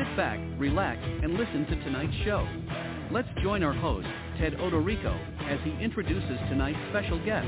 Sit back, relax, and listen to tonight's show. Let's join our host, Ted Odorico, as he introduces tonight's special guest.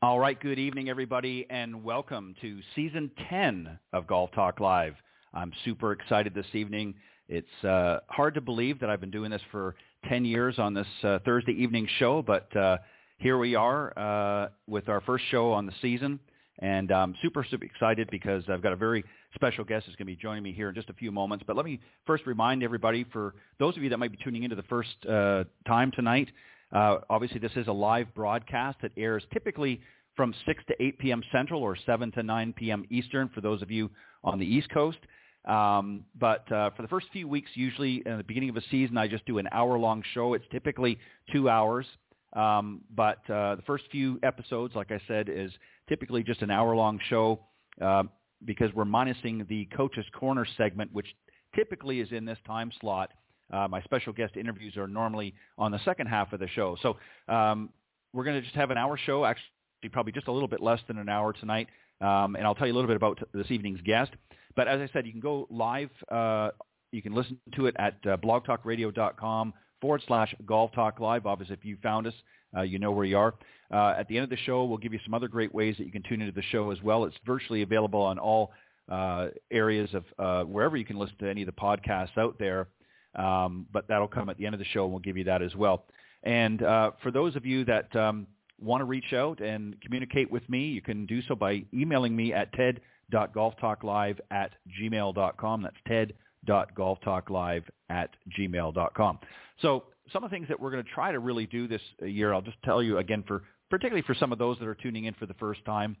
All right, good evening, everybody, and welcome to Season 10 of Golf Talk Live. I'm super excited this evening. It's uh, hard to believe that I've been doing this for 10 years on this uh, Thursday evening show, but uh, here we are uh, with our first show on the season. And I'm super, super excited because I've got a very special guest who's going to be joining me here in just a few moments. But let me first remind everybody, for those of you that might be tuning in into the first uh, time tonight, uh, obviously this is a live broadcast that airs typically from 6 to 8 p.m. Central or 7 to 9 p.m. Eastern for those of you on the East Coast. Um, but uh, for the first few weeks, usually in the beginning of a season, I just do an hour-long show. It's typically two hours. Um, but uh, the first few episodes, like I said, is typically just an hour-long show uh, because we're minusing the Coach's Corner segment, which typically is in this time slot. Uh, my special guest interviews are normally on the second half of the show. So um, we're going to just have an hour show, actually probably just a little bit less than an hour tonight. Um, and I'll tell you a little bit about this evening's guest. But as I said, you can go live. Uh, you can listen to it at uh, blogtalkradio.com forward slash golf talk live. Obviously, if you found us, uh, you know where you are. Uh, at the end of the show, we'll give you some other great ways that you can tune into the show as well. It's virtually available on all uh, areas of uh, wherever you can listen to any of the podcasts out there. Um, but that'll come at the end of the show, and we'll give you that as well. And uh, for those of you that um, want to reach out and communicate with me, you can do so by emailing me at ted.golftalklive at gmail.com. That's ted.golftalklive at gmail.com. So some of the things that we're going to try to really do this year, I'll just tell you again, for particularly for some of those that are tuning in for the first time.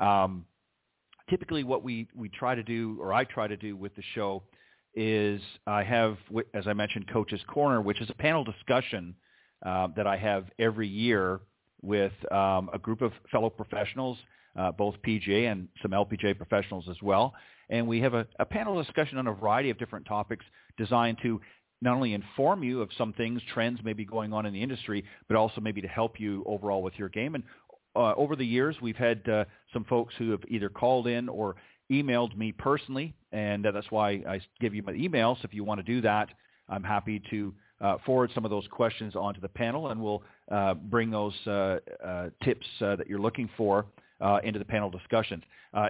Um, typically what we, we try to do, or I try to do with the show, is I have, as I mentioned, Coach's Corner, which is a panel discussion uh, that I have every year with um, a group of fellow professionals, uh, both PGA and some LPGA professionals as well. And we have a, a panel discussion on a variety of different topics designed to not only inform you of some things, trends maybe going on in the industry, but also maybe to help you overall with your game. And uh, over the years, we've had uh, some folks who have either called in or emailed me personally, and that's why I give you my email. So if you want to do that, I'm happy to uh, forward some of those questions onto the panel, and we'll uh, bring those uh, tips that you're looking for uh, into the panel discussions.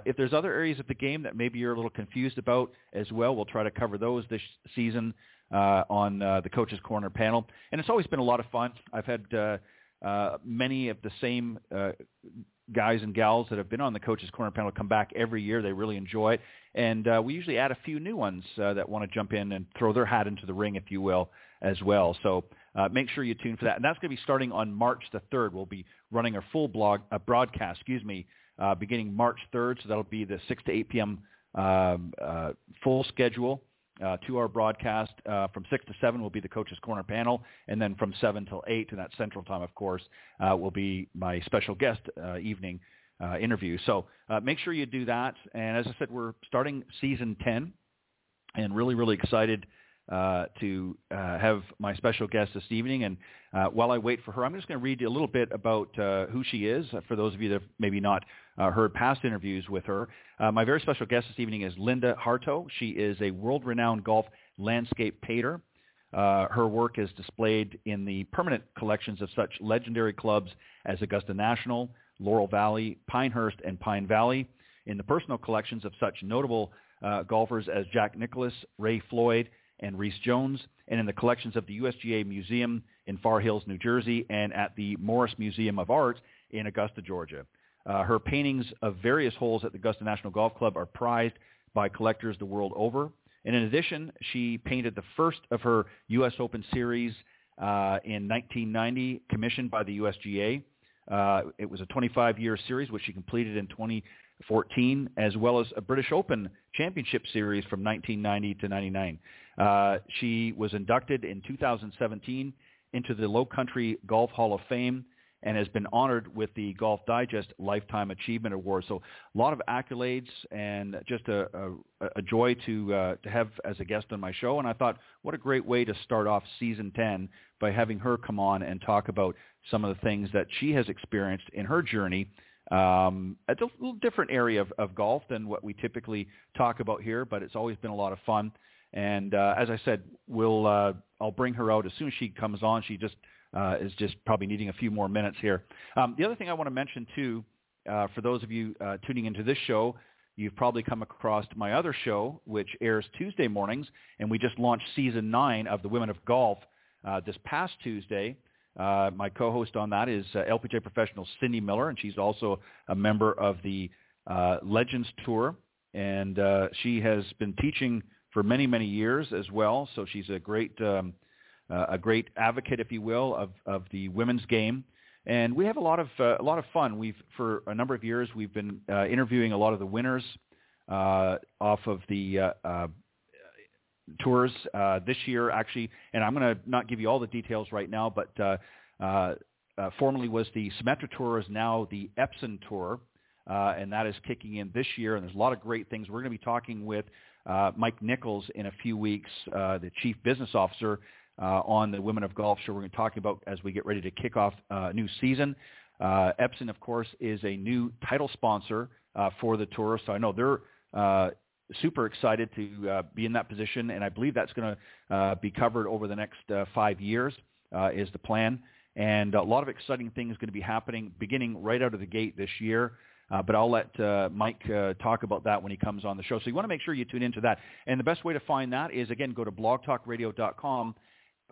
if there's other areas of the game that maybe you're a little confused about as well, we'll try to cover those this season on the Coaches Corner panel. And it's always been a lot of fun. I've had many of the same guys and gals that have been on the Coaches Corner panel come back every year. They really enjoy it. And uh, we usually add a few new ones uh, that want to jump in and throw their hat into the ring, if you will, as well. So uh, make sure you tune for that. And that's going to be starting on March the 3rd. We'll be running a full blog, a broadcast, excuse me, uh, beginning March 3rd. So that'll be the 6 to 8 p.m. Um, uh, full schedule. Uh, to our broadcast. Uh, from 6 to 7 will be the Coach's Corner panel, and then from 7 till 8, and that Central Time, of course, uh, will be my special guest evening uh, interview. So uh, make sure you do that. And as I said, we're starting season 10, and really, really excited uh, to uh, have my special guest this evening. And uh, while I wait for her, I'm just going to read you a little bit about uh, who she is uh, for those of you that have maybe not heard past interviews with her. my very special guest this evening is Linda Hartough. She is a world-renowned golf landscape painter. her work is displayed in the permanent collections of such legendary clubs as Augusta National, Laurel Valley, Pinehurst, and Pine Valley, in the personal collections of such notable golfers as Jack Nicklaus, Ray Floyd, and Rees Jones, and in the collections of the USGA Museum in Far Hills, New Jersey, and at the Morris Museum of Art in Augusta, Georgia. Uh, her paintings of various holes at the Augusta National Golf Club are prized by collectors the world over. And in addition, she painted the first of her U.S. Open Series uh, in 1990, commissioned by the USGA. Uh, it was a 25-year series, which she completed in 2014, as well as a British Open Championship Series from 1990 to 99. Uh, she was inducted in 2017 into the Low Country Golf Hall of Fame and has been honored with the Golf Digest Lifetime Achievement Award. So a lot of accolades and just a, a, a joy to uh, to have as a guest on my show. And I thought, what a great way to start off season 10 by having her come on and talk about some of the things that she has experienced in her journey. Um, it's a little different area of, of golf than what we typically talk about here, but it's always been a lot of fun. And uh, as I said, we'll uh, I'll bring her out as soon as she comes on. She just uh, is just probably needing a few more minutes here. Um, the other thing I want to mention too, uh, for those of you uh, tuning into this show, you've probably come across my other show, which airs Tuesday mornings, and we just launched season nine of the Women of Golf uh, this past Tuesday. Uh, my co-host on that is uh, LPGA professional Cindy Miller, and she's also a member of the uh, Legends Tour, and uh, she has been teaching for many, many years as well. So she's a great um, uh, a great advocate, if you will, of, of the women's game. And we have a lot of uh, a lot of fun. We've for a number of years we've been uh, interviewing a lot of the winners uh, off of the uh, uh, tours uh, this year, actually. And I'm going to not give you all the details right now, but uh, uh, uh, formerly was the Symetra Tour, is now the Epson Tour, uh, and that is kicking in this year. And there's a lot of great things. We're going to be talking with uh, Mike Nichols in a few weeks, uh, the Chief Business Officer uh, on the Women of Golf show. We're going to talk about as we get ready to kick off uh, a new season. Uh, Epson, of course, is a new title sponsor uh, for the tour, so I know they're uh, super excited to uh, be in that position, and I believe that's going to uh, be covered over the next five years uh, is the plan. And a lot of exciting things going to be happening beginning right out of the gate this year. Uh, but I'll let uh, Mike uh, talk about that when he comes on the show. So you want to make sure you tune into that. And the best way to find that is, again, go to blogtalkradio.com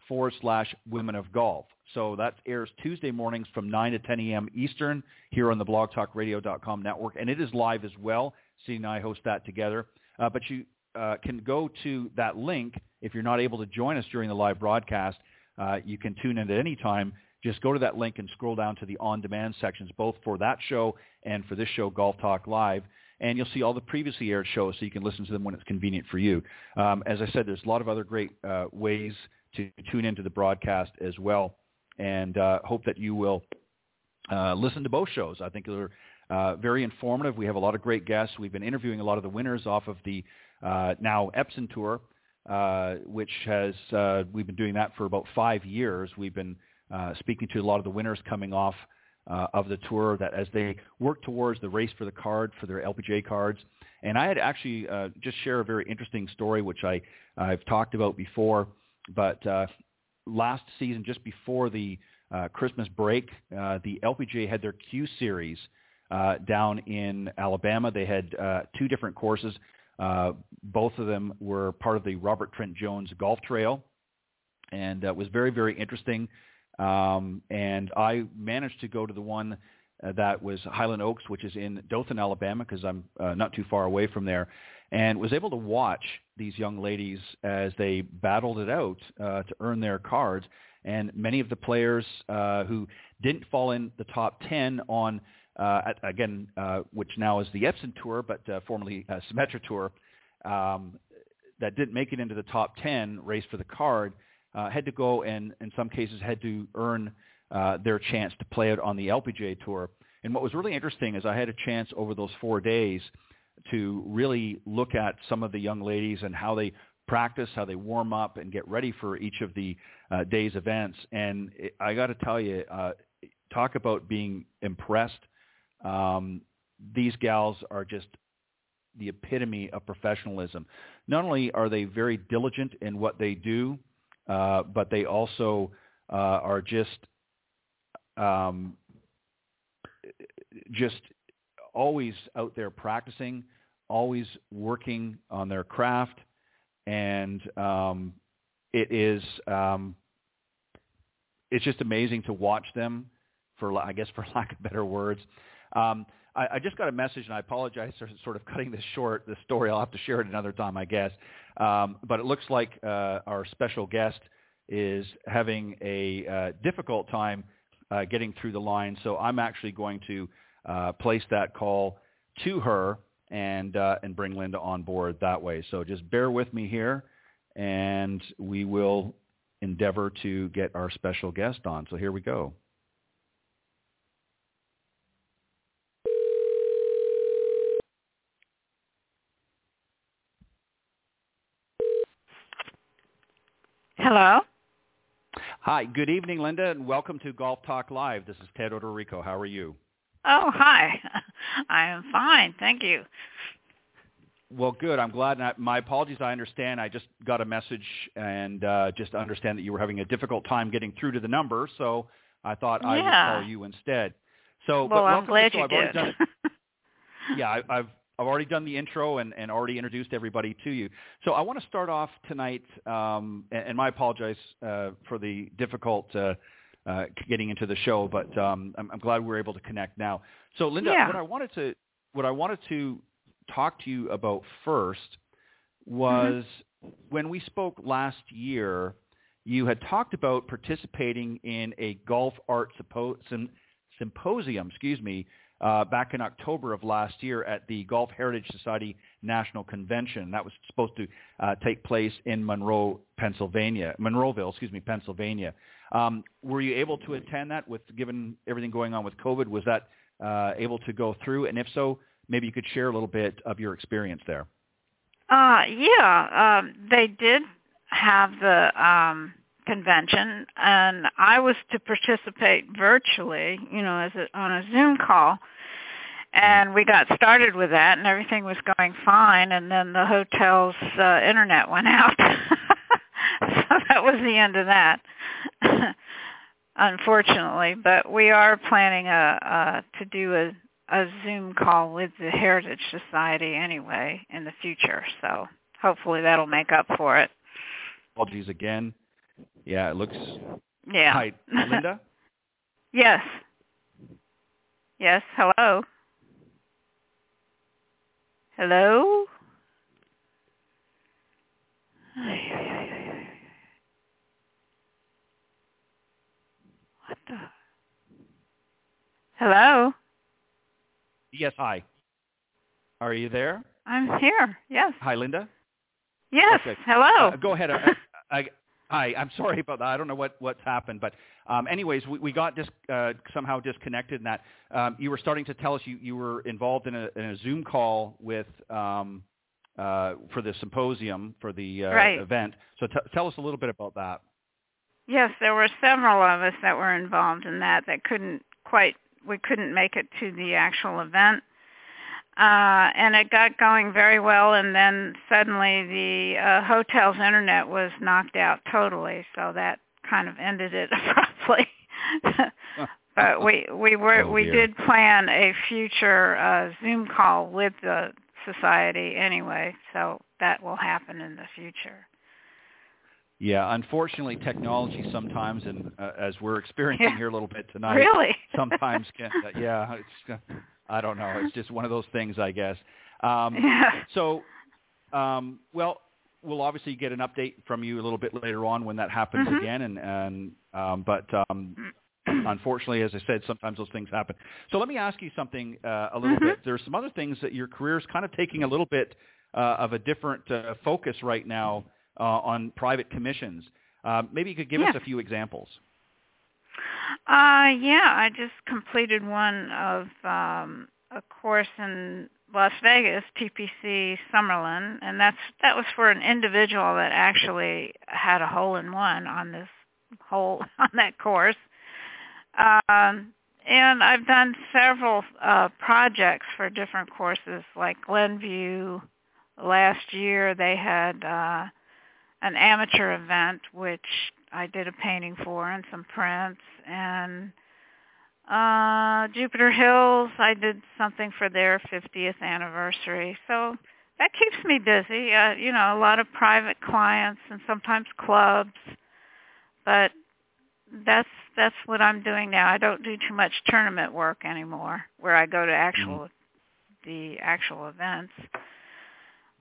forward slash women of golf. So that airs Tuesday mornings from 9 to 10 a.m. Eastern here on the blogtalkradio.com network. And it is live as well. C and I host that together. Uh, but you uh, can go to that link if you're not able to join us during the live broadcast. Uh, you can tune in at any time. Just go to that link and scroll down to the on-demand sections, both for that show and for this show, Golf Talk Live and you'll see all the previously aired shows so you can listen to them when it's convenient for you. Um, as I said, there's a lot of other great uh, ways to tune into the broadcast as well, and uh, hope that you will uh, listen to both shows. I think they're uh, very informative. We have a lot of great guests. We've been interviewing a lot of the winners off of the uh, now Epson Tour, uh, which has uh, we've been doing that for about five years. We've been speaking to a lot of the winners coming off uh, of the tour that as they work towards the race for the card for their LPGA cards. And I had actually uh, just share a very interesting story, which I I've talked about before. But uh, last season, just before the uh, Christmas break, uh, the LPGA had their Q Series uh, down in Alabama. They had uh, two different courses. Uh, both of them were part of the Robert Trent Jones Golf Trail, and uh, was very, very interesting. Um, and I managed to go to the one uh, that was Highland Oaks, which is in Dothan, Alabama, because I'm uh, not too far away from there and was able to watch these young ladies as they battled it out uh, to earn their cards. And many of the players uh, who didn't fall in the top 10 on, uh, at, again, which now is the Epson Tour, but formerly Symetra Tour, um, that didn't make it into the top 10 race for the card, uh, had to go and in some cases had to earn uh, their chance to play it on the LPGA Tour. And what was really interesting is I had a chance over those four days – to really look at some of the young ladies and how they practice, how they warm up and get ready for each of the uh, day's events. And I got to tell you, uh, talk about being impressed. Um, these gals are just the epitome of professionalism. Not only are they very diligent in what they do, uh, but they also uh, are just um, just always out there practicing, always working on their craft, and um, it is um, it's just amazing to watch them. For I guess for lack of better words, um, I, I just got a message, and I apologize for sort of cutting this short. The story I'll have to share it another time, I guess. Um, but it looks like uh, our special guest is having a uh, difficult time uh, getting through the line. So I'm actually going to uh, place that call to her and uh, and bring Linda on board that way. So just bear with me here, and we will endeavor to get our special guest on. So here we go. Hello. Hi, good evening, Linda, and welcome to Golf Talk Live. This is Ted Odorico. How are you? Oh, hi. I am fine, thank you. Well, good. I'm glad. I, my apologies. I understand. I just got a message and uh, just understand that you were having a difficult time getting through to the number, so I thought yeah. I would call you instead. So, well, I'm glad so you I've did. Done yeah, I, I've I've already done the intro and, and already introduced everybody to you. So I want to start off tonight, um, and, and my apologize uh, for the difficult uh, uh, getting into the show, but um, I'm, I'm glad we're able to connect now. So Linda, Yeah. what I wanted to what I wanted to talk to you about first was when we spoke last year, you had talked about participating in a golf art symposium, excuse me, uh, back in October of last year at the Golf Heritage Society National Convention. That was supposed to uh, take place in Monroe, Pennsylvania, Monroeville, excuse me, Pennsylvania. Um, were you able to attend that? With given everything going on with COVID, was that uh, able to go through? And if so, maybe you could share a little bit of your experience there. Uh, yeah, um, they did have the um, convention, and I was to participate virtually, you know, as a, on a Zoom call. And we got started with that, and everything was going fine. And then the hotel's uh, internet went out, so that was the end of that, unfortunately. But we are planning a, a to do a a Zoom call with the Heritage Society anyway in the future. So hopefully that'll make up for it. Apologies again. Yeah, it looks. Yeah. Hi, Linda. yes. Yes. Hello. Hello. What the? Hello. Yes, hi. Are you there? I'm here. Yes. Hi, Linda. Yes. Okay. Hello. Uh, go ahead. I, I, I, I'm sorry about that. I don't know what, what's happened, but um, anyways, we, we got dis, uh, somehow disconnected in that. Um, you were starting to tell us you, you were involved in a, in a Zoom call with um, uh, for the symposium for the uh, Right. event. So t- tell us a little bit about that. Yes, there were several of us that were involved in that that couldn't quite we couldn't make it to the actual event. Uh, and it got going very well, and then suddenly the uh, hotel's internet was knocked out totally, so that kind of ended it abruptly. but we we were Oh, we did plan a future uh, Zoom call with the society anyway, so that will happen in the future. Yeah, unfortunately, technology sometimes, and uh, as we're experiencing Yeah. here a little bit tonight, Really? sometimes can. Uh, yeah, it's. I don't know. It's just one of those things, I guess. Um, yeah. So, um, well, we'll obviously get an update from you a little bit later on when that happens Mhm. again. And, and um, but um, unfortunately, as I said, sometimes those things happen. So let me ask you something uh, a little Mhm. bit. There's some other things that your career is kind of taking a little bit uh, of a different uh, focus right now uh, on private commissions. Um, maybe you could give us a few examples. Uh, yeah, I just completed one of um, a course in Las Vegas, TPC Summerlin, and that's that was for an individual that actually had a hole in one on this hole on that course. Um, and I've done several uh, projects for different courses, like Glenview. Last year they had uh, an amateur event, which I did a painting for and some prints and uh Jupiter Hills I did something for their 50th anniversary. So that keeps me busy. Uh, you know, a lot of private clients and sometimes clubs, but that's that's what I'm doing now. I don't do too much tournament work anymore, where I go to actual mm-hmm. the actual events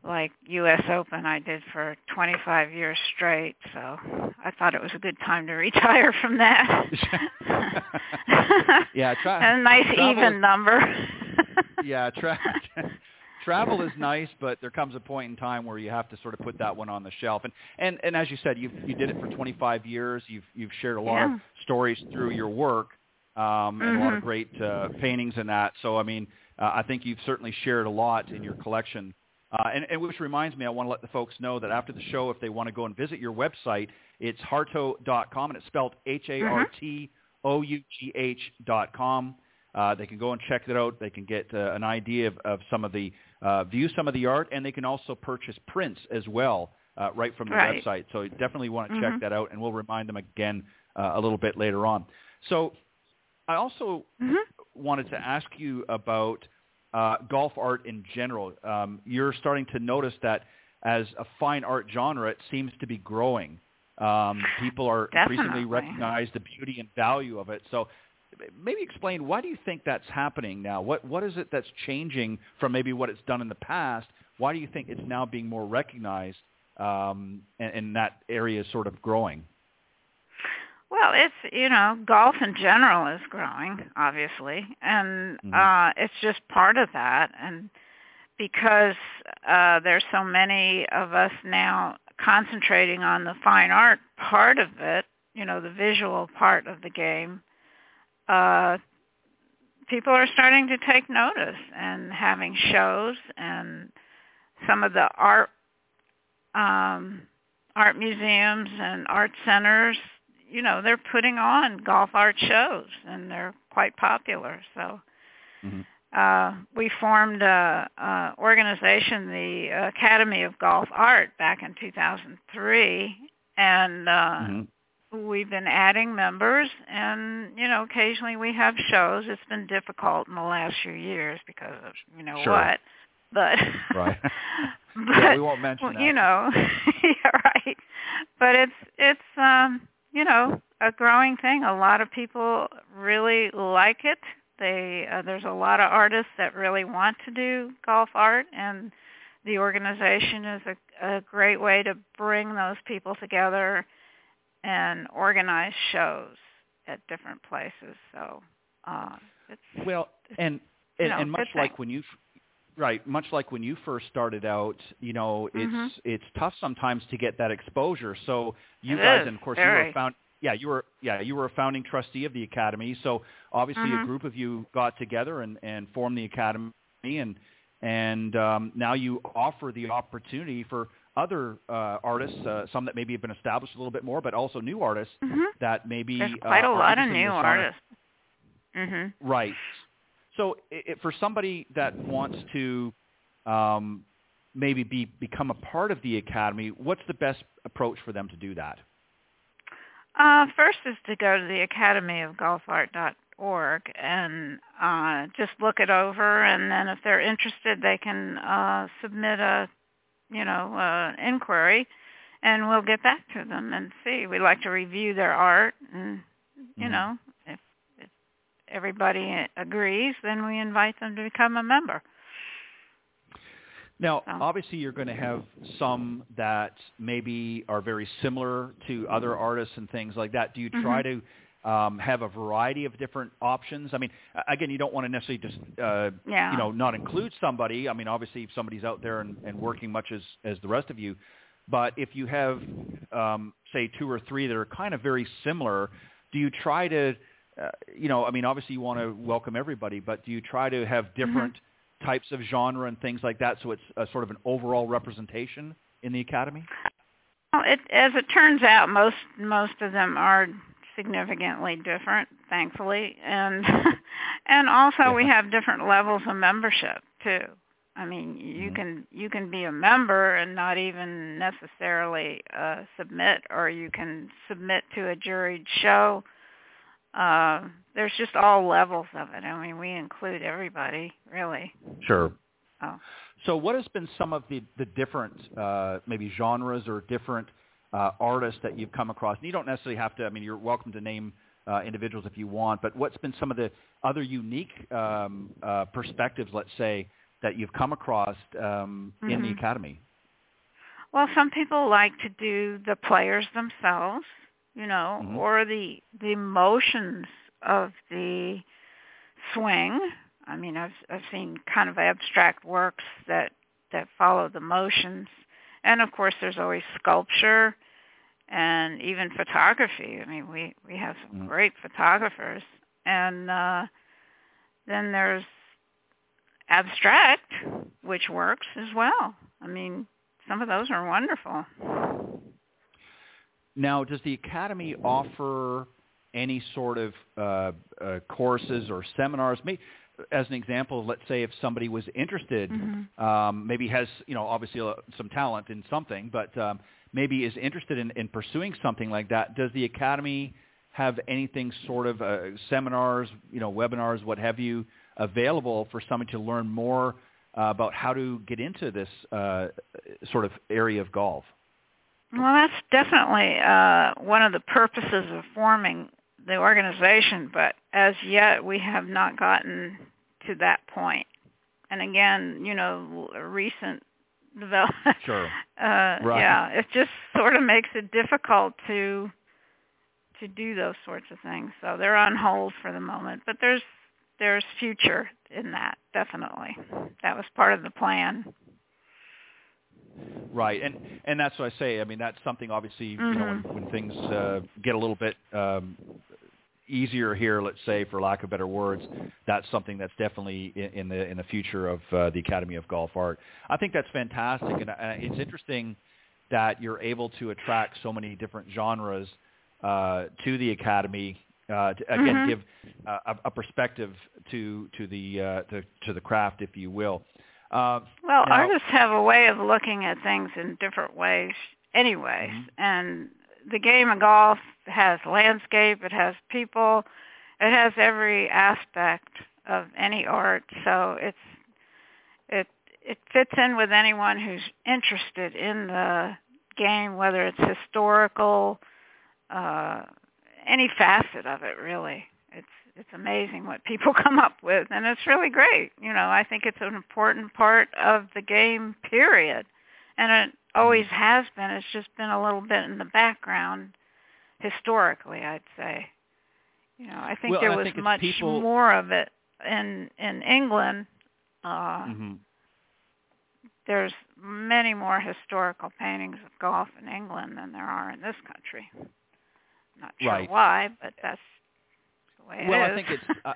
like U.S. Open I did for 25 years straight, so I thought it was a good time to retire from that. yeah, tra- a nice travel, even number. yeah, tra- travel is nice, but there comes a point in time where you have to sort of put that one on the shelf. And and and as you said, you you did it for 25 years. You've you've shared a lot yeah. of stories through your work, um, mm-hmm. and a lot of great uh, paintings and that. So I mean, uh, I think you've certainly shared a lot in your collection. Uh, and, and which reminds me, I want to let the folks know that after the show, if they want to go and visit your website, it's hartough.com, and it's spelled H-A-R-T-O-U-G-H dot com. Uh, they can go and check it out. They can get uh, an idea of, of some of the uh, view some of the art, and they can also purchase prints as well uh, right from the right. website. So definitely want to mm-hmm. check that out, and we'll remind them again uh, a little bit later on. So I also mm-hmm. wanted to ask you about uh, golf art in general. Um, you're starting to notice that as a fine art genre, it seems to be growing. Um, people are Definitely. increasingly recognize the beauty and value of it. So maybe explain why do you think that's happening now? What what is it that's changing from maybe what it's done in the past? Why do you think it's now being more recognized um, and, and that area is sort of growing? Well, it's you know, golf in general is growing, obviously, and Mhm. uh it's just part of that and because uh there's so many of us now concentrating on the fine art part of it, you know, the visual part of the game, uh people are starting to take notice and having shows and some of the art um art museums and art centers you know they're putting on golf art shows and they're quite popular so mm-hmm. uh we formed a, a organization the academy of golf art back in 2003 and uh mm-hmm. we've been adding members and you know occasionally we have shows it's been difficult in the last few years because of you know sure. what but right but yeah, we won't mention that. you know yeah right but it's it's um you know, a growing thing. A lot of people really like it. They uh, there's a lot of artists that really want to do golf art, and the organization is a, a great way to bring those people together and organize shows at different places. So uh, it's well, and you and, know, and much like thing. when you right much like when you first started out you know it's Mhm. it's tough sometimes to get that exposure so you It guys is, and of course very. you were found yeah you were yeah you were a founding trustee of the academy so obviously a Mhm. group of you got together and and formed the academy and and um now you offer the opportunity for other uh artists uh, some that maybe have been established a little bit more but also new artists Mhm. that maybe there's quite uh, a lot of new artists. Mhm. Right. So i i for somebody that wants to um, maybe be become a part of the academy, what's the best approach for them to do that? Uh, first is to go to the Academy of Golf Art.org and uh, just look it over, and then if they're interested, they can uh, submit a, you know, uh, inquiry, and we'll get back to them and see. We like to review their art, and you Mhm. know, everybody agrees, then we invite them to become a member. Now, obviously, you're going to have some that maybe are very similar to other artists and things like that. Do you try to um, have a variety of different options? I mean, again, you don't want to necessarily just uh, Yeah. you know not include somebody. I mean, obviously, if somebody's out there and, and working much as as the rest of you, but if you have um, say two or three that are kind of very similar, do you try to uh, you know, I mean, obviously you want to welcome everybody, but do you try to have different types of genre and things like that, so it's a sort of an overall representation in the academy? Well, it, as it turns out, most most of them are significantly different, thankfully, and and also we have different levels of membership too. I mean, you Mhm. can you can be a member and not even necessarily uh, submit, or you can submit to a juried show. Uh, there's just all levels of it. I mean, we include everybody, really. Sure. Oh. So what has been some of the, the different uh, maybe genres or different uh, artists that you've come across? And you don't necessarily have to, I mean, you're welcome to name uh, individuals if you want, but what's been some of the other unique um, uh, perspectives, let's say, that you've come across um, mm-hmm. in the mm-hmm. academy? Well, some people like to do the players themselves, you know, mm-hmm. or the the motions of the swing. I mean, I've I've seen kind of abstract works that that follow the motions, and of course, there's always sculpture and even photography. I mean, we we have some mm-hmm. great photographers, and uh, then there's abstract, which works as well. I mean, some of those are wonderful. Now, does the academy offer any sort of uh, uh, courses or seminars? Maybe, as an example, let's say if somebody was interested, mm-hmm. um, maybe has you know obviously uh, some talent in something, but um, maybe is interested in, in pursuing something like that. Does the academy have anything sort of uh, seminars, you know, webinars, what have you, available for somebody to learn more uh, about how to get into this uh, sort of area of golf? Well, that's definitely uh, one of the purposes of forming the organization, but as yet we have not gotten to that point. And again, you know, recent development. Sure. Uh, right. Yeah, it just sort of makes it difficult to to do those sorts of things. So they're on hold for the moment, but there's there's future in that definitely. That was part of the plan. Right, and and that's what I say. I mean, that's something obviously mm-hmm. you know when, mm-hmm. when things uh, get a little bit um, easier here, let's say, for lack of better words, that's something that's definitely in, in the in the future of uh, the Academy of Golf Art. I think that's fantastic, and uh, it's interesting that you're able to attract so many different genres uh, to the Academy uh, to, again mm-hmm. give uh, a, a, perspective to to the uh, to, to, the craft, if you will. Uh, well, now, artists have a way of looking at things in different ways, anyways, mm-hmm. and the game of golf has landscape, it has people, it has every aspect of any art. So it's it it fits in with anyone who's interested in the game, whether it's historical. Uh, any facet of it really. It's it's amazing what people come up with and it's really great. You know, I think it's an important part of the game period. And it always mm-hmm. has been. It's just been a little bit in the background historically, I'd say. You know, I think well, there was much people... more of it in in England. Uh mm-hmm. There's many more historical paintings of golf in England than there are in this country. Not sure right. why, but that's the way it well. I think it's uh,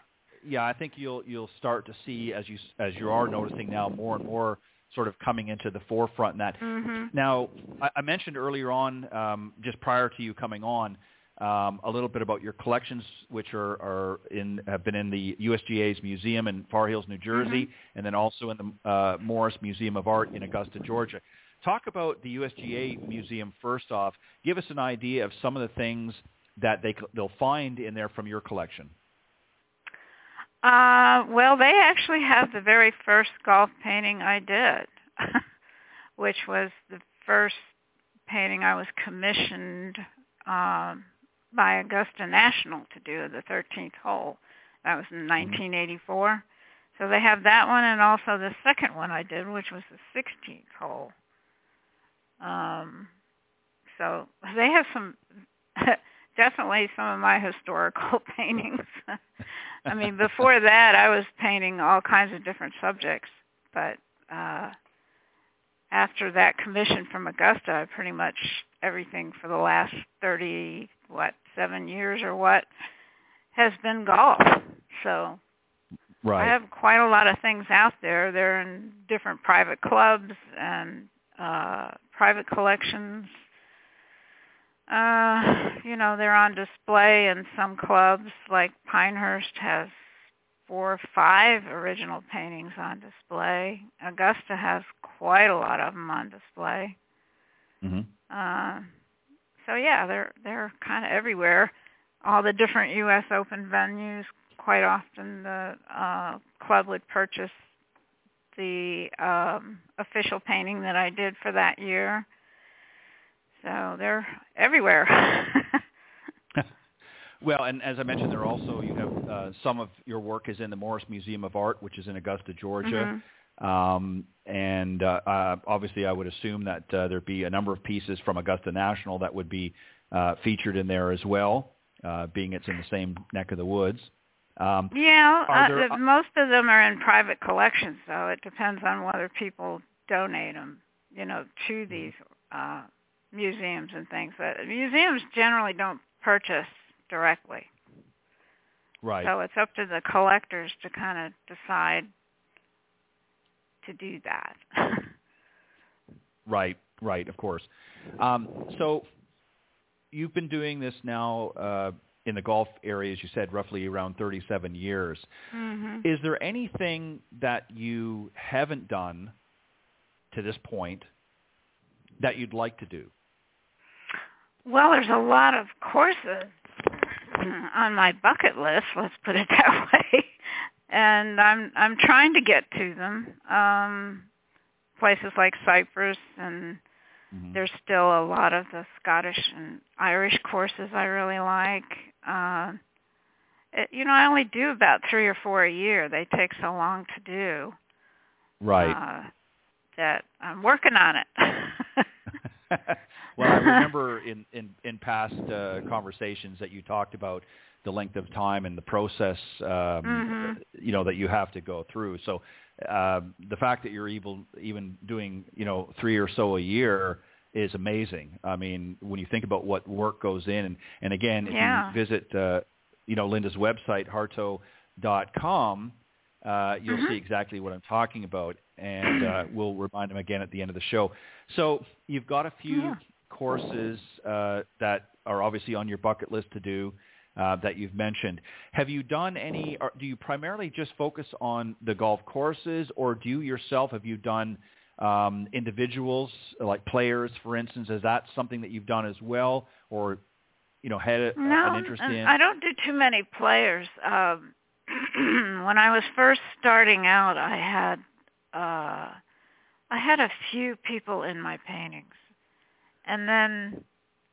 yeah. I think you'll you'll start to see as you as you are noticing now more and more sort of coming into the forefront in that. Mm-hmm. Now, I, I mentioned earlier on, um, just prior to you coming on, um, a little bit about your collections, which are, are in have been in the USGA's museum in Far Hills, New Jersey, mm-hmm. and then also in the uh, Morris Museum of Art in Augusta, Georgia. Talk about the USGA museum first off. Give us an idea of some of the things that they they'll find in there from your collection. Uh, well, they actually have the very first golf painting I did, which was the first painting I was commissioned um, by Augusta National to do the 13th hole. That was in 1984. Mm-hmm. So they have that one and also the second one I did, which was the 16th hole. Um, so they have some, definitely some of my historical paintings. I mean, before that, I was painting all kinds of different subjects, but uh, after that commission from Augusta, I pretty much everything for the last thirty, what, seven years or what, has been golf. So right. I have quite a lot of things out there. They're in different private clubs and uh, private collections. Uh, you know, they're on display in some clubs, like Pinehurst has four or five original paintings on display. Augusta has quite a lot of them on display. Mm-hmm. Uh, so yeah, they're they're kind of everywhere. All the different U.S. Open venues. Quite often, the uh, club would purchase the um, official painting that I did for that year. So they're everywhere. well, and as I mentioned, there also you have uh, some of your work is in the Morris Museum of Art, which is in Augusta, Georgia. Mm-hmm. Um, and uh, uh, obviously, I would assume that uh, there'd be a number of pieces from Augusta National that would be uh, featured in there as well, uh, being it's in the same neck of the woods. Um, yeah, uh, there, the, most of them are in private collections, so it depends on whether people donate them, you know, to mm-hmm. these uh, museums and things. But museums generally don't purchase directly. Right. So it's up to the collectors to kind of decide to do that. right, right, of course. Um, so you've been doing this now uh, in the golf area, as you said, roughly around 37 years. Mm-hmm. Is there anything that you haven't done to this point that you'd like to do? Well, there's a lot of courses on my bucket list. Let's put it that way and I'm I'm trying to get to them. Um, places like Cypress, and mm-hmm. there's still a lot of the Scottish and Irish courses I really like. Uh, it, you know, I only do about three or four a year. They take so long to do. Right. Uh, that I'm working on it. well, I remember in in in past uh, conversations that you talked about the length of time and the process, um, mm-hmm. you know, that you have to go through. So uh, the fact that you're even even doing, you know, three or so a year is amazing. I mean, when you think about what work goes in, and, and again, if yeah. you visit, uh, you know, Linda's website, hartough.com, uh, you'll mm-hmm. see exactly what I'm talking about, and uh, we'll remind them again at the end of the show. So you've got a few yeah. courses uh, that are obviously on your bucket list to do uh, that you've mentioned. Have you done any? Or do you primarily just focus on the golf courses, or do you yourself have you done um, individuals like players, for instance? Is that something that you've done as well, or you know had a, no, an interest in? I don't do too many players. Um, when I was first starting out, I had uh, I had a few people in my paintings, and then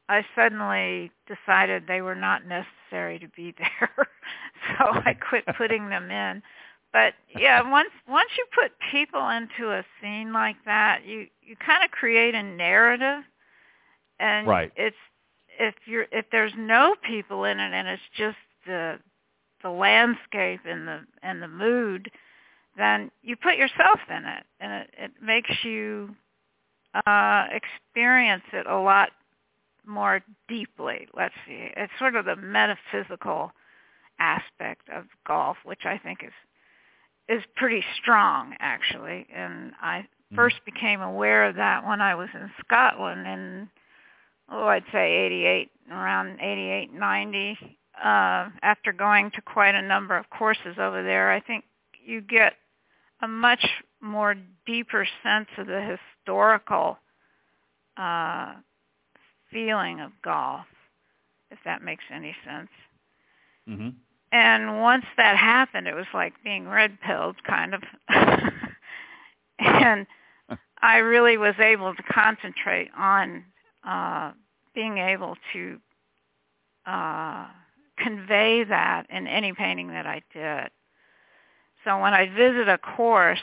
I suddenly decided they were not necessary to be there, so I quit putting them in. But yeah, once once you put people into a scene like that, you you kind of create a narrative, and right. it's if you're if there's no people in it and it's just the the landscape and the and the mood, then you put yourself in it, and it, it makes you uh, experience it a lot more deeply. Let's see. It's sort of the metaphysical aspect of golf, which I think is is pretty strong actually. And I mm-hmm. first became aware of that when I was in Scotland in oh I'd say 88 around 88 90 uh after going to quite a number of courses over there I think you get a much more deeper sense of the historical uh feeling of golf, if that makes any sense. Mm-hmm. And once that happened, it was like being red pilled, kind of. and I really was able to concentrate on uh, being able to uh, convey that in any painting that I did. So when I visit a course,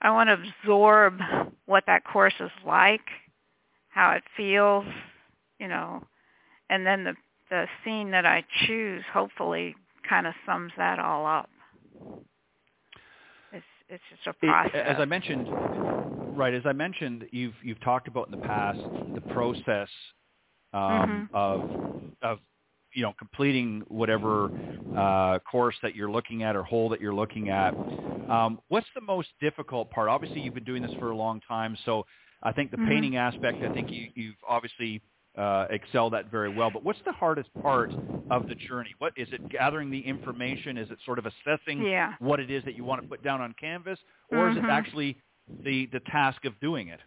I want to absorb what that course is like, how it feels, you know, and then the the scene that I choose hopefully kind of sums that all up. It's it's just a process. As I mentioned, right? As I mentioned, you've you've talked about in the past the process um, mm-hmm. of of you know completing whatever uh, course that you're looking at or hole that you're looking at. Um, what's the most difficult part? Obviously, you've been doing this for a long time, so I think the mm-hmm. painting aspect. I think you, you've obviously uh, excel that very well. But what's the hardest part of the journey? What is it? Gathering the information? Is it sort of assessing yeah. what it is that you want to put down on canvas, or mm-hmm. is it actually the the task of doing it?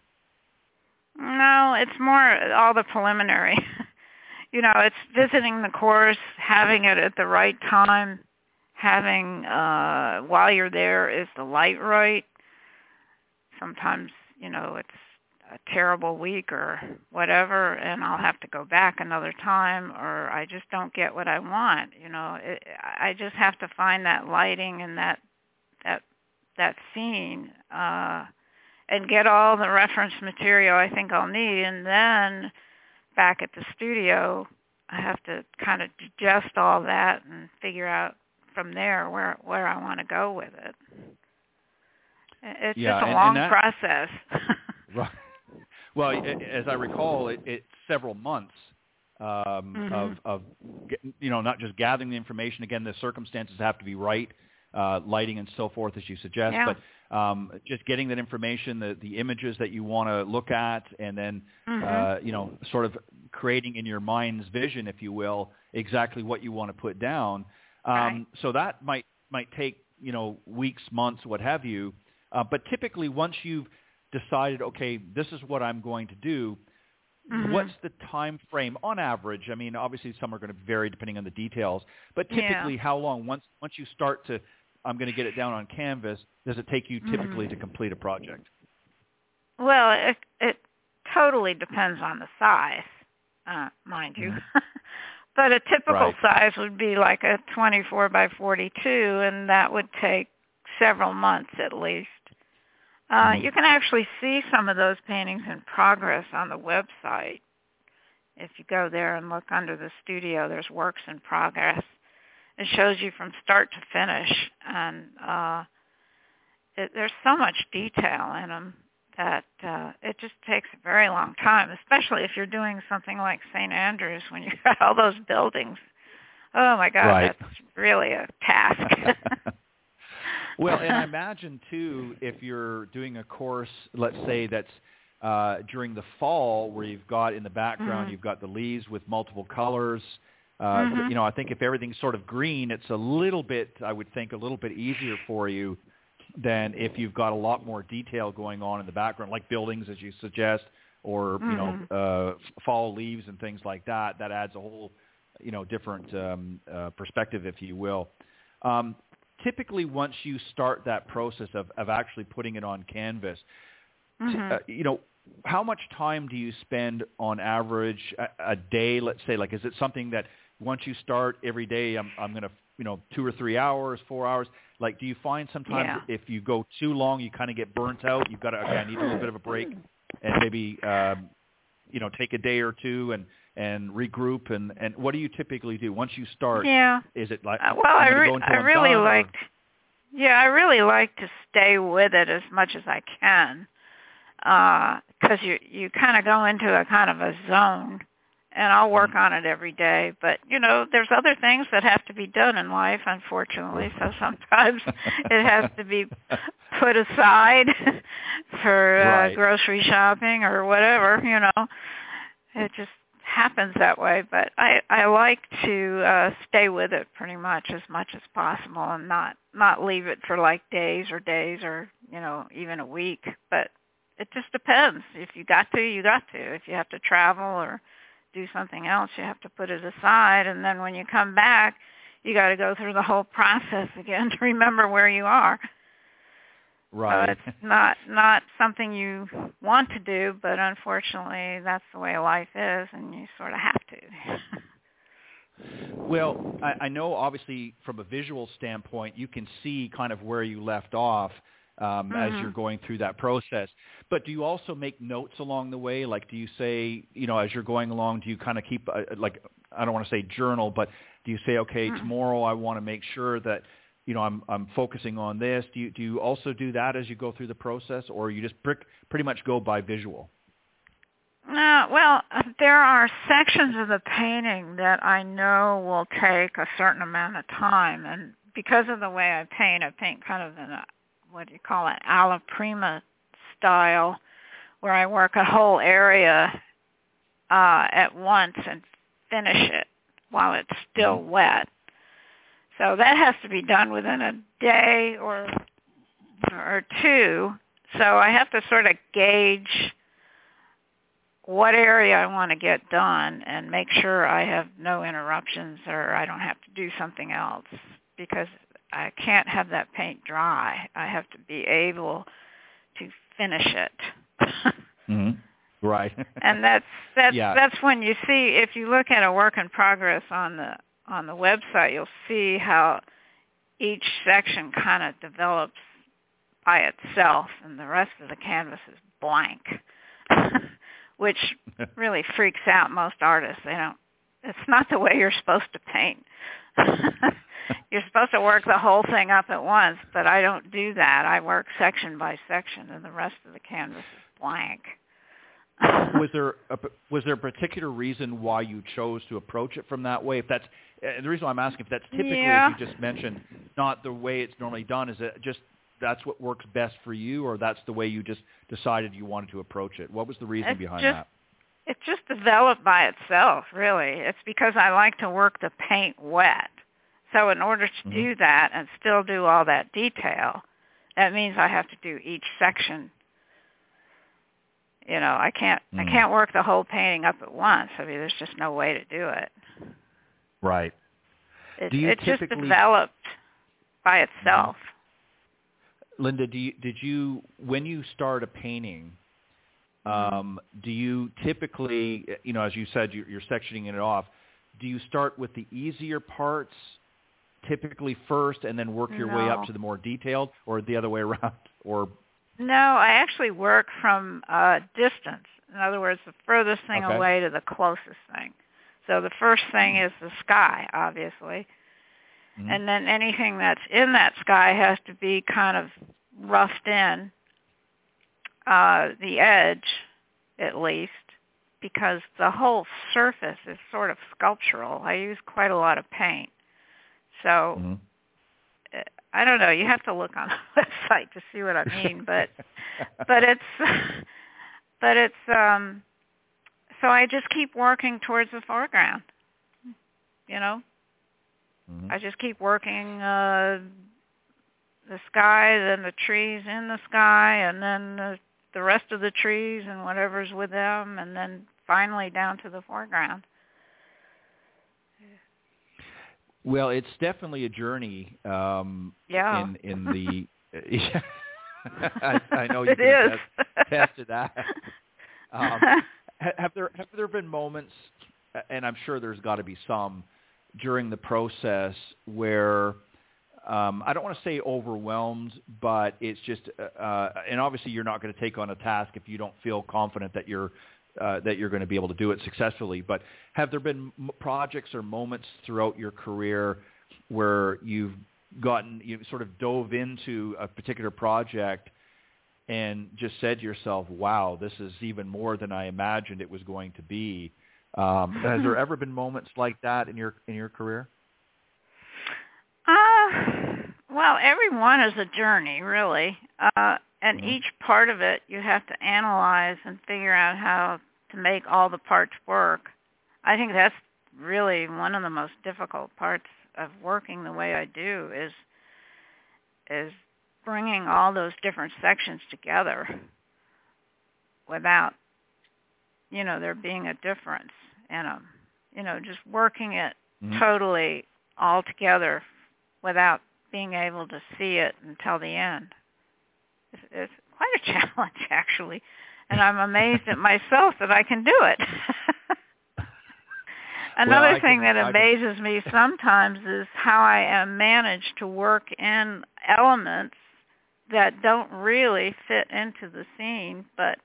No, it's more all the preliminary. you know, it's visiting the course, having it at the right time, having uh while you're there is the light right. sometimes you know it's a terrible week or whatever and I'll have to go back another time or I just don't get what I want you know it, I just have to find that lighting and that that that scene uh and get all the reference material I think I'll need and then back at the studio I have to kind of digest all that and figure out from there where where I want to go with it. It's yeah, just a and, long and that, process. right. Well, as I recall, it, it's several months um, mm-hmm. of, of, you know, not just gathering the information. Again, the circumstances have to be right, uh, lighting and so forth, as you suggest. Yeah. But um, just getting that information, the, the images that you want to look at, and then, mm-hmm. uh, you know, sort of creating in your mind's vision, if you will, exactly what you want to put down. Um, right. So that might might take you know weeks, months, what have you. Uh, but typically, once you've decided, okay, this is what I'm going to do, mm-hmm. what's the time frame on average? I mean, obviously some are going to vary depending on the details, but typically, yeah. how long once once you start to, I'm going to get it down on canvas, does it take you typically mm-hmm. to complete a project? Well, it it totally depends on the size, uh, mind you. Mm-hmm. but a typical right. size would be like a 24 by 42, and that would take several months at least. Uh, Mm-hmm. you can actually see some of those paintings in progress on the website. If you go there and look under the studio, there's works in progress. It shows you from start to finish, and uh, it, there's so much detail in them that uh, it just takes a very long time, especially if you're doing something like St. Andrews when you got all those buildings. Oh my God, Right. that's really a task. well, and I imagine too, if you're doing a course, let's say that's uh, during the fall, where you've got in the background, Mhm. you've got the leaves with multiple colors. Uh, Mhm. You know, I think if everything's sort of green, it's a little bit, I would think, a little bit easier for you than if you've got a lot more detail going on in the background, like buildings, as you suggest, or you know, Mhm. uh, fall leaves and things like that. That adds a whole, you know, different um, uh, perspective, if you will. Um, typically, once you start that process of, of actually putting it on canvas, t- Mhm. uh, you know, how much time do you spend on average a, a day? Let's say, like, is it something that once you start every day, I'm, I'm going to, you know, two or three hours, four hours. Like, do you find sometimes Yeah. if you go too long, you kind of get burnt out? You've got to, okay, I need a little bit of a break, and maybe, um, you know, take a day or two and and regroup. And and what do you typically do once you start? yeah. Is it like Uh, well, I, re- I really like. Yeah, I really like to stay with it as much as I can, because you you kind of go into a kind of a zone, and I'll work Mm-hmm. on it every day. But you know, there's other things that have to be done in life, unfortunately. So sometimes it has to be put aside for uh, Right. grocery shopping or whatever. You know, it just happens that way. But I I like to uh, stay with it pretty much as much as possible and not not leave it for like days or days or you know even a week. But it just depends. If you got to, you got to. If you have to travel or do something else, you have to put it aside. And then when you come back, you got to go through the whole process again to remember where you are. right? So it's not not something you want to do, but unfortunately, that's the way life is, and you sort of have to. Well, I, I know obviously from a visual standpoint, you can see kind of where you left off um, as Mhm. you're going through that process. But do you also make notes along the way? Like, do you say, you know, as you're going along, do you kind of keep a, like, I don't want to say journal, but do you say, okay, Mhm. tomorrow I want to make sure that, you know, I'm I'm focusing on this. Do you do you also do that as you go through the process, or you just prick, pretty much go by visual? Uh, well, uh, there are sections of the painting that I know will take a certain amount of time, and because of the way I paint, I paint kind of in a what do you call it, alla prima style, where I work a whole area uh, at once and finish it while it's still wet. So that has to be done within a day or or two. So I have to sort of gauge what area I want to get done and make sure I have no interruptions or I don't have to do something else because I can't have that paint dry. I have to be able to finish it. mm-hmm. Right. and that's that's yeah. that's when you see if you look at a work in progress on the on the website, you'll see how each section kind of develops by itself and the rest of the canvas is blank. Which really freaks out most artists. They don't it's not the way you're supposed to paint. You're supposed to work the whole thing up at once, but I don't do that. I work section by section and the rest of the canvas is blank was there a, was there a particular reason why you chose to approach it from that way? If that's uh, the reason why I'm asking, if that's typically, yeah. as you just mentioned, not the way it's normally done, is it just that's what works best for you, or that's the way you just decided you wanted to approach it? What was the reason it's behind just, that? It just developed by itself, really. It's because I like to work the paint wet. So in order to mm-hmm. do that and still do all that detail, that means I have to do each section you know, I can't mm. I can't work the whole painting up at once. I mean, there's just no way to do it. Right. It, do you it typically... just developed by itself. Mm-hmm. Linda, do you, did you when you start a painting? Um, do you typically, you know, as you said, you're, you're sectioning it off. Do you start with the easier parts typically first, and then work your no. way up to the more detailed, or the other way around, or no, I actually work from uh, distance. In other words, the furthest thing okay. away to the closest thing. So the first thing is the sky, obviously. Mm-hmm. And then anything that's in that sky has to be kind of roughed in, uh, the edge at least, because the whole surface is sort of sculptural. I use quite a lot of paint. So mm-hmm. I don't know. You have to look on the website to see what I mean, but but it's but it's um so I just keep working towards the foreground. You know? Mm-hmm. I just keep working uh the sky, then the trees in the sky, and then the, the rest of the trees and whatever's with them, and then finally down to the foreground. Well, it's definitely a journey. Um, yeah. In in the, yeah, I, I know you it can is. test, tested that. Um, have there have there been moments, and I'm sure there's got to be some during the process where um, I don't want to say overwhelmed, but it's just, uh, uh and obviously you're not going to take on a task if you don't feel confident that you're uh, that you're going to be able to do it successfully. But have there been m- projects or moments throughout your career where you've gotten you sort of dove into a particular project and just said to yourself, "Wow, this is even more than I imagined it was going to be." Um, has there ever been moments like that in your in your career? Uh, well, every one is a journey, really. Uh, and mm-hmm. each part of it you have to analyze and figure out how to make all the parts work. I think that's really one of the most difficult parts of working the way I do is is bringing all those different sections together without you know there being a difference in them. You know, just working it mm-hmm. totally all together without being able to see it until the end. It's, it's quite a challenge, actually, and I'm amazed at myself that I can do it. Another well, thing can, that amazes can... me sometimes is how I am managed to work in elements that don't really fit into the scene, but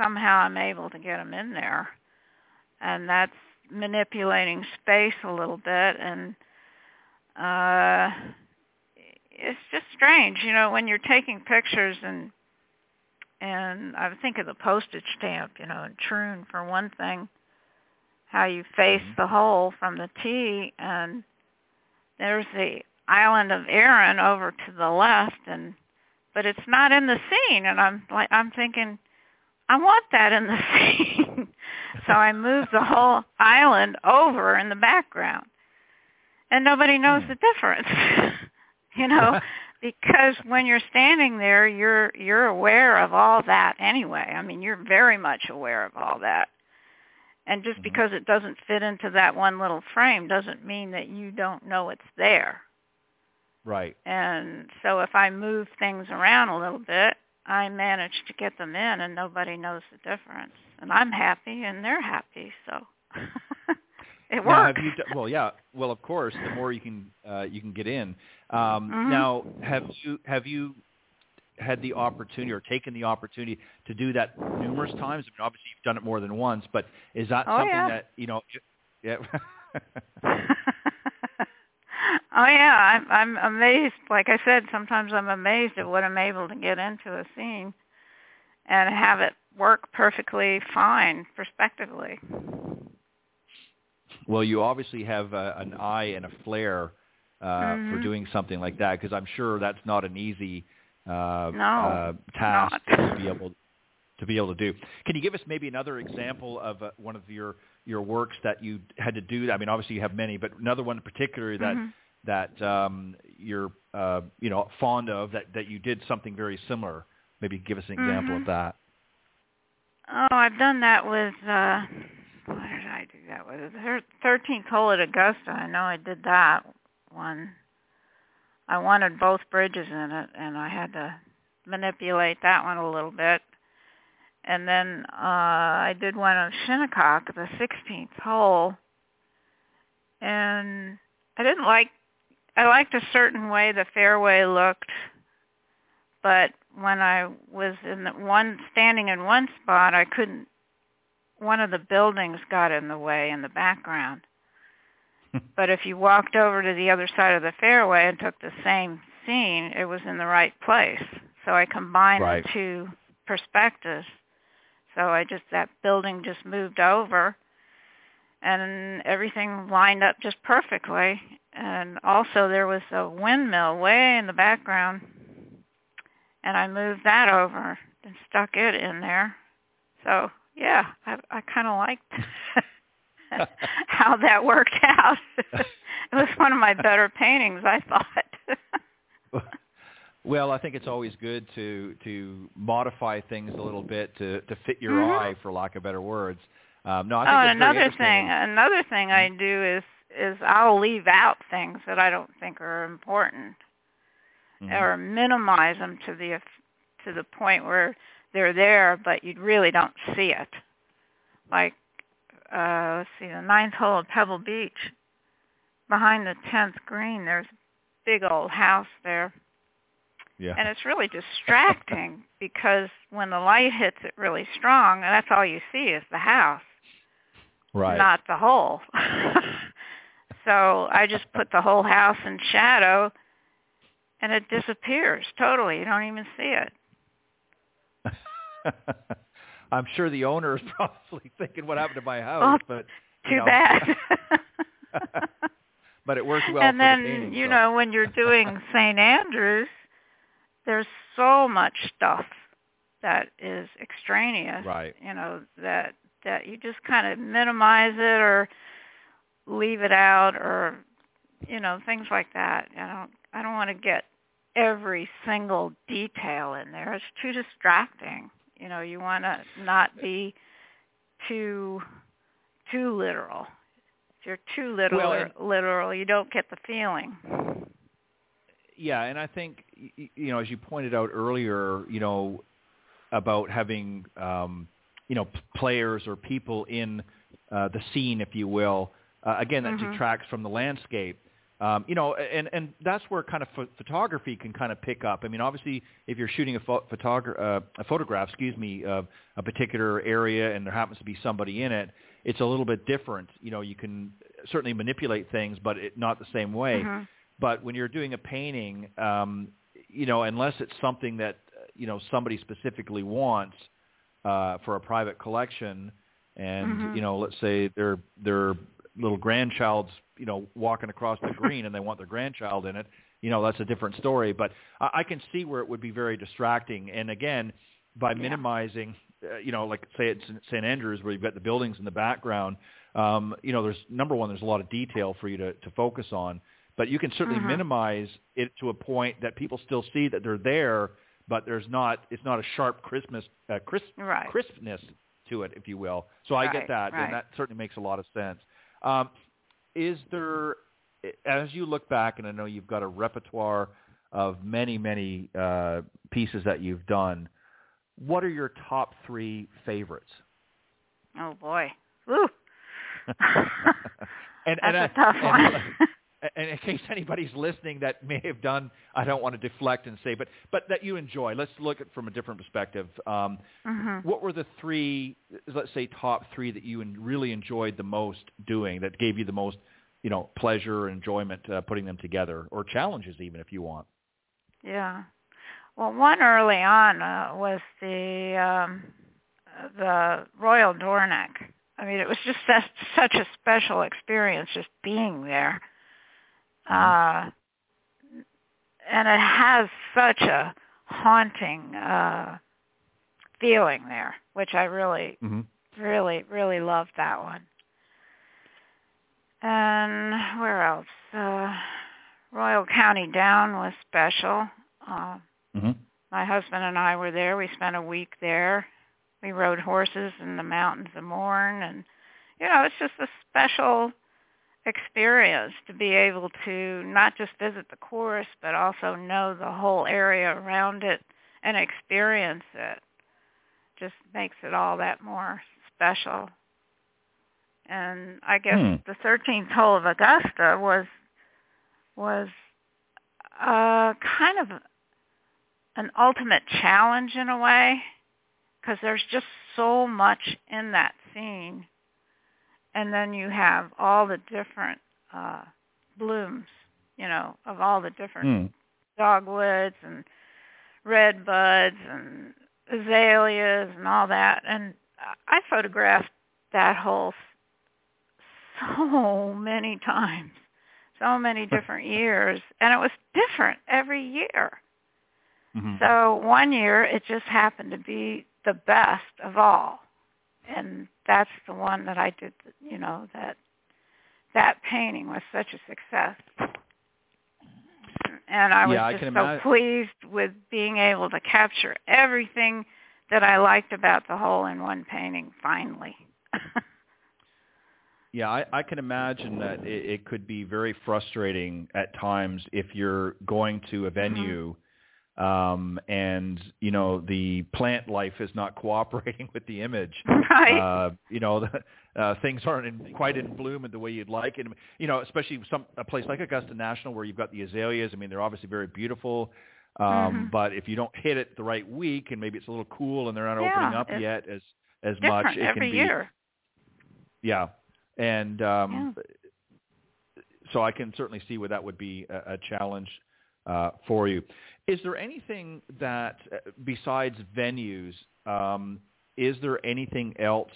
somehow I'm able to get them in there. And that's manipulating space a little bit and uh it's just strange, you know, when you're taking pictures and and I think of the postage stamp, you know, and Troon for one thing, how you face mm-hmm. the hole from the tee and there's the island of Arran over to the left and but it's not in the scene and I'm like I'm thinking I want that in the scene. so I moved the whole island over in the background. And nobody knows hmm. the difference. you know, because when you're standing there, you're you're aware of all that anyway. I mean, you're very much aware of all that. And just mm-hmm. because it doesn't fit into that one little frame doesn't mean that you don't know it's there. Right. And so if I move things around a little bit, I manage to get them in, and nobody knows the difference. And I'm happy, and they're happy, so it Now, works. d- well, yeah. Well, of course, the more you can uh, you can get in. Um, Mhm. Now, have you have you had the opportunity or taken the opportunity to do that numerous times? I mean, obviously you've done it more than once, but is that Oh, something yeah. that you know? Yeah. oh yeah, I'm I'm amazed. Like I said, sometimes I'm amazed at what I'm able to get into a scene and have it work perfectly fine prospectively. Well, you obviously have a, an eye and a flair uh, for Mhm. doing something like that because I'm sure that's not an easy uh, No, uh, task not. to be able to be able to do. Can you give us maybe another example of uh, one of your your works that you had to do? I mean, obviously you have many, but another one in particular that Mhm. that um, you're uh, you know fond of that that you did something very similar. Maybe give us an example Mhm. of that. Oh, I've done that with uh what did I do that with? The thirteenth hole at Augusta. I know I did that one. I wanted both bridges in it and I had to manipulate that one a little bit. And then uh I did one of Shinnecock, the sixteenth hole. And I didn't like I liked a certain way the fairway looked but when I was in the one standing in one spot, I couldn't. One of the buildings got in the way in the background. but if you walked over to the other side of the fairway and took the same scene, it was in the right place. So I combined Right. the two perspectives. So I just that building just moved over, and everything lined up just perfectly. And also there was a windmill way in the background and I moved that over and stuck it in there. So yeah, I, I kind of liked how that worked out. it was one of my better paintings, I thought. Well, I think it's always good to to modify things a little bit to to fit your Mhm. eye, for lack of better words. Um, no, I think oh, that's and another thing, another thing I do is is I'll leave out things that I don't think are important Mhm. or minimize them to the to the point where they're there, but you really don't see it. Like, uh, let's see, the ninth hole at Pebble Beach, behind the tenth green, there's a big old house there, yeah. and it's really distracting because when the light hits it really strong, and that's all you see is the house right. not the hole. so I just put the whole house in shadow and it disappears totally. You don't even see it. I'm sure the owner is probably thinking, "What happened to my house?" Well, but you Too know, bad. but it worked well and for then, the painting. you so. know, when you're doing St. Andrews, there's so much stuff that is extraneous. Right. You know, that that you just kind of minimize it or leave it out or you know, things like that. I don't I don't want to get every single detail in there. It's too distracting. You know, you want to not be too too literal. If you're too literal, Well, and- literal, you don't get the feeling. Yeah, and I think you know, as you pointed out earlier, you know, about having um, you know p- players or people in uh, the scene, if you will. Uh, again, that Mhm. detracts from the landscape. Um, you know, and and that's where kind of ph- photography can kind of pick up. I mean, obviously, if you're shooting a, pho- photogra- uh, a photograph, excuse me, of a particular area, and there happens to be somebody in it, it's a little bit different. You know, you can certainly manipulate things, but it, not the same way. Mhm. But when you're doing a painting, um, you know, unless it's something that uh, you know somebody specifically wants uh, for a private collection, and Mhm. you know, let's say their their little grandchild's you know walking across the green and they want their grandchild in it, you know, that's a different story. But I, I can see where it would be very distracting. And again, by Yeah. minimizing, uh, you know, like say it's St. Andrews where you've got the buildings in the background. Um, you know, there's number one, there's a lot of detail for you to, to focus on but you can certainly Mhm. minimize it to a point that people still see that they're there, but there's not it's not a sharp Christmas uh, crisp, Right. crispness to it, if you will. So I Right, get that, right. and that certainly makes a lot of sense. Um, is there, as you look back, and I know you've got a repertoire of many many uh, pieces that you've done. What are your top three favorites? Oh boy, Woo. and, That's and, a I- tough and- one. and in case anybody's listening that may have done, I don't want to deflect and say, but but that you enjoy. Let's look at it from a different perspective. Um, hmm What were the three, let's say, top three that you really enjoyed the most doing? That gave you the most, you know, pleasure and enjoyment uh, putting them together, or challenges even, if you want. Yeah. Well, one early on uh, was the um, the Royal Dornoch. I mean, it was just such, such a special experience just being there. Uh, and it has such a haunting uh, feeling there, which I really, Mm-hmm. really, really loved that one. And where else? Uh, Royal County Down was special. Uh, Mm-hmm. my husband and I were there. We spent a week there. We rode horses in the mountains of Mourne, and you know, it's just a special experience to be able to not just visit the course, but also know the whole area around it and experience it. Just makes it all that more special. And I guess Hmm. the 13th hole of Augusta was was uh, kind of an ultimate challenge in a way because there's just so much in that scene and then you have all the different uh blooms you know of all the different Mm. dogwoods and red buds and azaleas and all that and i photographed that hole so many times so many different years and it was different every year Mm-hmm. so one year it just happened to be the best of all. And that's the one that I did, you know, that that painting was such a success. And I was Yeah, just can so imagine- pleased with being able to capture everything that I liked about the hole in one painting finally. Yeah, I, I can imagine that it, it could be very frustrating at times if you're going to a mm-hmm. venue um, and you know the plant life is not cooperating with the image. right. Uh, you know, the, uh, things aren't in, quite in bloom in the way you'd like, and you know, especially some a place like Augusta National where you've got the azaleas. I mean, they're obviously very beautiful. Um, Mhm. But if you don't hit it the right week, and maybe it's a little cool, and they're not Yeah, opening up yet as as much, it every can be year. yeah, and um, so I can certainly see where that would be a, a challenge uh, for you. Is there anything that, uh, besides venues, um, is there anything else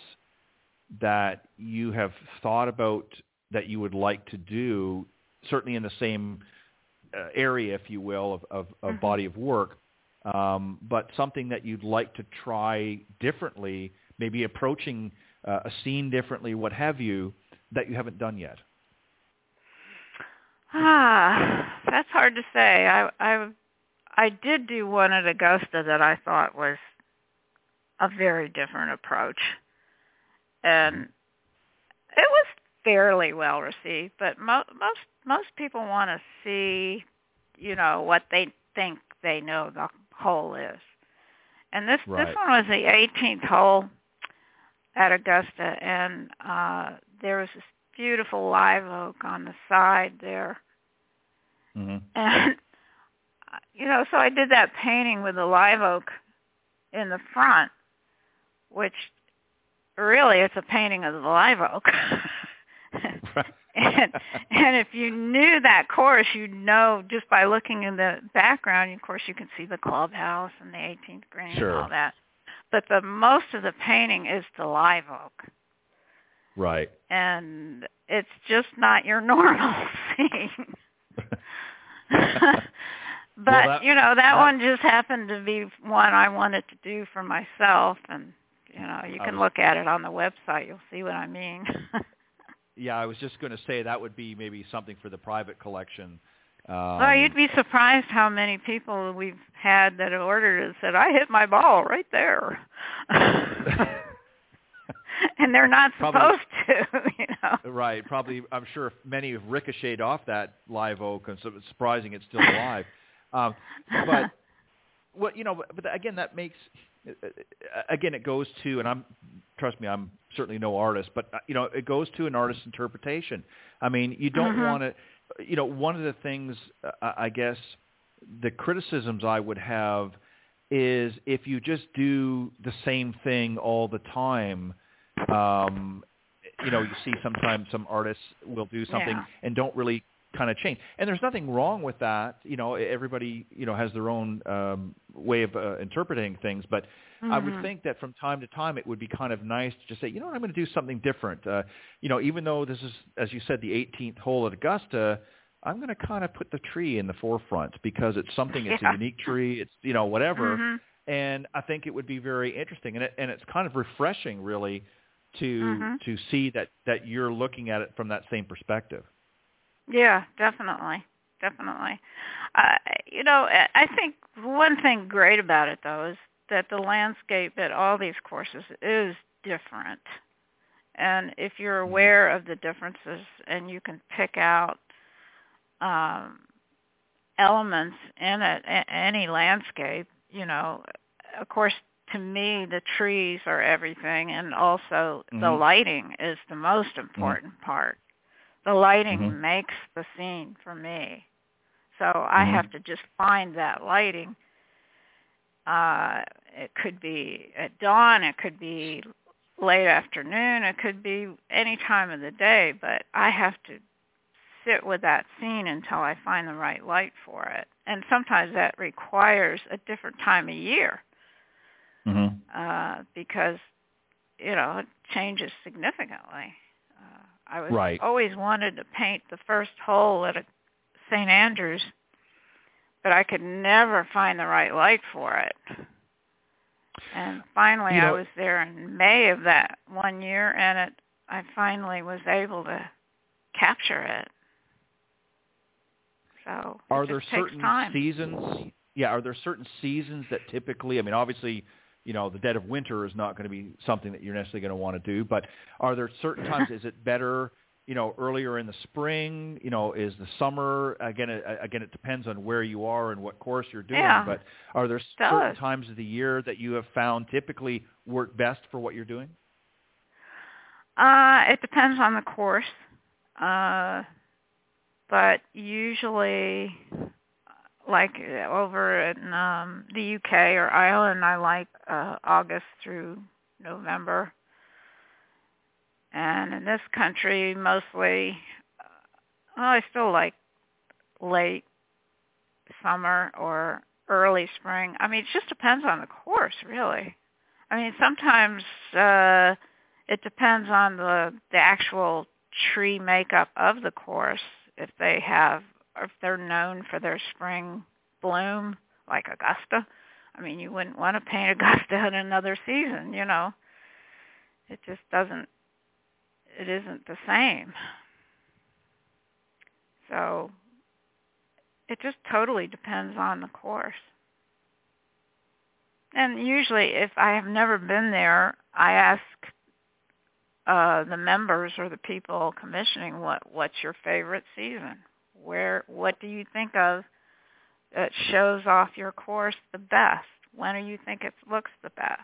that you have thought about that you would like to do, certainly in the same uh, area, if you will, of, of, of Mhm. body of work, um, but something that you'd like to try differently, maybe approaching uh, a scene differently, what have you, that you haven't done yet? Ah, that's hard to say. I I I did do one at Augusta that I thought was a very different approach, and it was fairly well received. But mo- most most people want to see, you know, what they think they know the hole is. And this Right. this one was the 18th hole at Augusta, and uh there was this beautiful live oak on the side there Mm-hmm. and you know, so I did that painting with the live oak in the front, which really it's a painting of the live oak. and and if you knew that course, you'd know just by looking in the background. Of course, you can see the clubhouse and the 18th green Sure. and all that. But the most of the painting is the live oak, right. and it's just not your normal scene. but that- you know that, that- one just happened to be one I wanted to do for myself, and you know you can was- look at it on the website. You'll see what I mean. Yeah, I was just going to say that would be maybe something for the private collection. Um, well, you'd be surprised how many people we've had that have ordered it and said, "I hit my ball right there," and they're not Probably- supposed to, you know. Right. Probably, I'm sure many have ricocheted off that live oak, and so it's surprising it's still alive. Um, but what you know, but, but again, that makes again it goes to, and I'm trust me, I'm certainly no artist, but uh, you know, it goes to an artist's interpretation. I mean, you don't Mhm. want to, you know, one of the things uh, I guess the criticisms I would have is if you just do the same thing all the time. Um, you know, you see sometimes some artists will do something Yeah. and don't really kind of change. And there's nothing wrong with that. You know, everybody, you know, has their own um, way of uh, interpreting things. But I would Mhm. think that from time to time it would be kind of nice to just say, you know what, I'm going to do something different. Uh, you know, even though this is, as you said, the 18th hole at Augusta, I'm going to kind of put the tree in the forefront because it's something, it's Yeah. a unique tree, it's, you know, whatever. Mhm. And I think it would be very interesting. And, it, and it's kind of refreshing, really, to Mhm. to see that, that you're looking at it from that same perspective. Yeah, definitely, definitely. Uh, you know, I think one thing great about it though is that the landscape at all these courses is different, and if you're aware of the differences and you can pick out um, elements in it, a- any landscape, you know, of course. To me, the trees are everything, and also the Mhm. lighting is the most important part the lighting Mhm. makes the scene for me. So I Mhm. have to just find that lighting. Uh it could be at dawn, it could be late afternoon, it could be any time of the day, but I have to sit with that scene until I find the right light for it. And sometimes that requires a different time of year Mm-hmm. uh, because you know it changes significantly. I was Right. always wanted to paint the first hole at a St. Andrews, but I could never find the right light for it. And finally, You know- I was there in May of that one year, and it I finally was able to capture it. So Are it there certain time. seasons? Yeah, are there certain seasons that typically? I mean, obviously, you know, the dead of winter is not going to be something that you're necessarily going to want to do. But are there certain times? is it better? You know, earlier in the spring. You know, is the summer again? It, again, it depends on where you are and what course you're doing. Yeah. But are there certain times of the year that you have found typically work best for what you're doing? Uh, it depends on the course. Uh, but usually, like uh, over in um, the UK or Ireland, I like uh, August through November. And in this country, mostly, uh, well, I still like late summer or early spring. I mean, it just depends on the course, really. I mean, sometimes uh, it depends on the the actual tree makeup of the course. If they have, if they're known for their spring bloom, like Augusta. I mean, you wouldn't want to paint Augusta in another season, you know. It just doesn't. It isn't the same. So it just totally depends on the course. And usually, if I have never been there, I ask uh, the members or the people commissioning what what's your favorite season? Where what do you think of that shows off your course the best? When do you think it looks the best?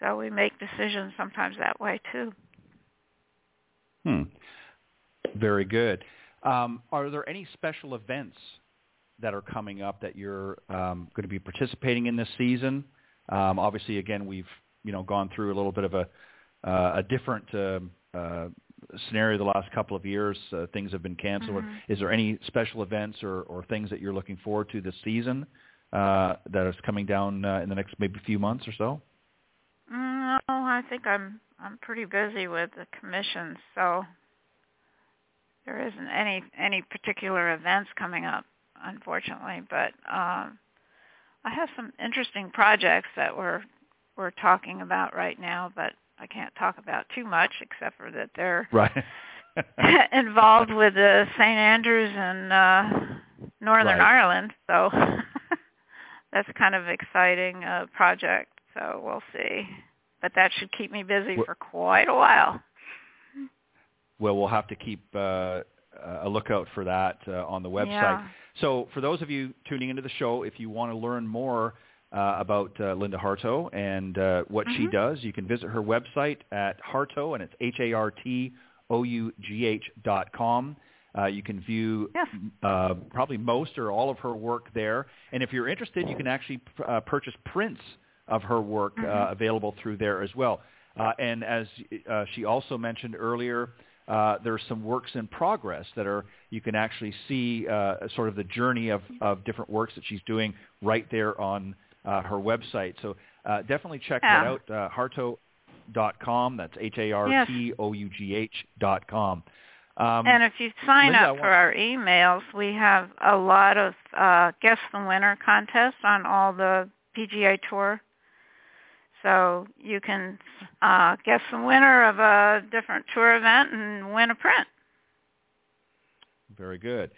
So we make decisions sometimes that way too. Hmm. Very good. Um, are there any special events that are coming up that you're um, going to be participating in this season? Um, obviously, again, we've you know gone through a little bit of a uh, a different um uh, scenario the last couple of years. Uh, things have been canceled. Mhm. Is there any special events or, or things that you're looking forward to this season uh, that is coming down uh, in the next maybe few months or so? No, I think I'm I'm pretty busy with the commission, so there isn't any any particular events coming up, unfortunately. But um, I have some interesting projects that we're we're talking about right now, but I can't talk about too much except for that they're Right. involved with uh, St. Andrews and uh, Northern Right. Ireland, so that's kind of exciting uh, project. So we'll see, but that should keep me busy Well- for quite a while. well, we'll have to keep uh, a lookout for that uh, on the website. Yeah. So for those of you tuning into the show, if you want to learn more uh, about uh, Linda Hartough and uh, what Mm-hmm. she does, you can visit her website at Hartough, and it's H-A-R-T-O-U-G-H dot com. Uh, you can view Yes. uh, probably most or all of her work there. And if you're interested, you can actually uh, purchase prints of her work uh, Mhm. available through there as well. Uh, and as uh, she also mentioned earlier, uh, are some works in progress that are you can actually see uh, sort of the journey of, of different works that she's doing right there on uh, her website. So uh, definitely check that Yeah. out. Uh, Hartough.com. That's H-A-R-T-O-U-G-H dot com. Um, and if you sign Linda, up for our emails, we have a lot of uh, guess the winner contests on all the PGA Tour. So you can uh, guess the winner of a different tour event and win a print. Very good.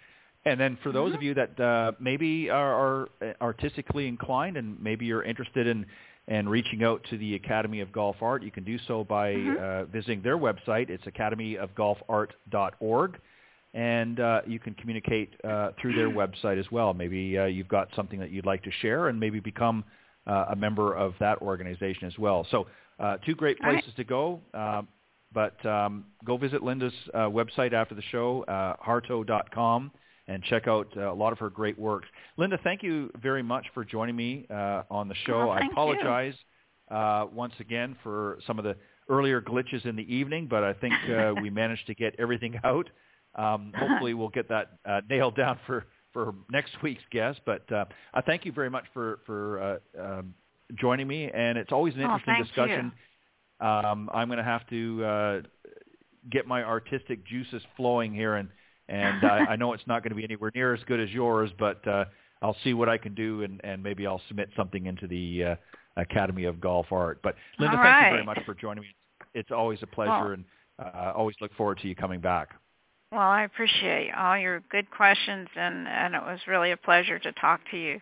And then for those of you that uh, maybe are, are artistically inclined and maybe you're interested in and reaching out to the Academy of Golf Art, you can do so by Mhm. uh, visiting their website. It's academyofgolfart.org. And uh, you can communicate uh, through their website as well. Maybe uh, you've got something that you'd like to share and maybe become uh, a member of that organization as well. So uh, two great All right. places to go. Um, but um, go visit Linda's uh, website after the show, uh, hartough.com, and check out uh, a lot of her great works. Linda, thank you very much for joining me uh, on the show. Oh, I apologize uh, once again for some of the earlier glitches in the evening, but I think uh, we managed to get everything out. Um, hopefully, we'll get that uh, nailed down for, for next week's guest. But uh, I thank you very much for for uh, um, joining me, and it's always an Oh, interesting thank discussion. Um, I'm going to have to uh, get my artistic juices flowing here, and and I, I know it's not going to be anywhere near as good as yours, but uh, I'll see what I can do, and, and maybe I'll submit something into the uh, Academy of Golf Art. But Linda, All thank you very much for joining me. It's always a pleasure, Well- and uh, always look forward to you coming back. Well, I appreciate all your good questions, and, and it was really a pleasure to talk to you.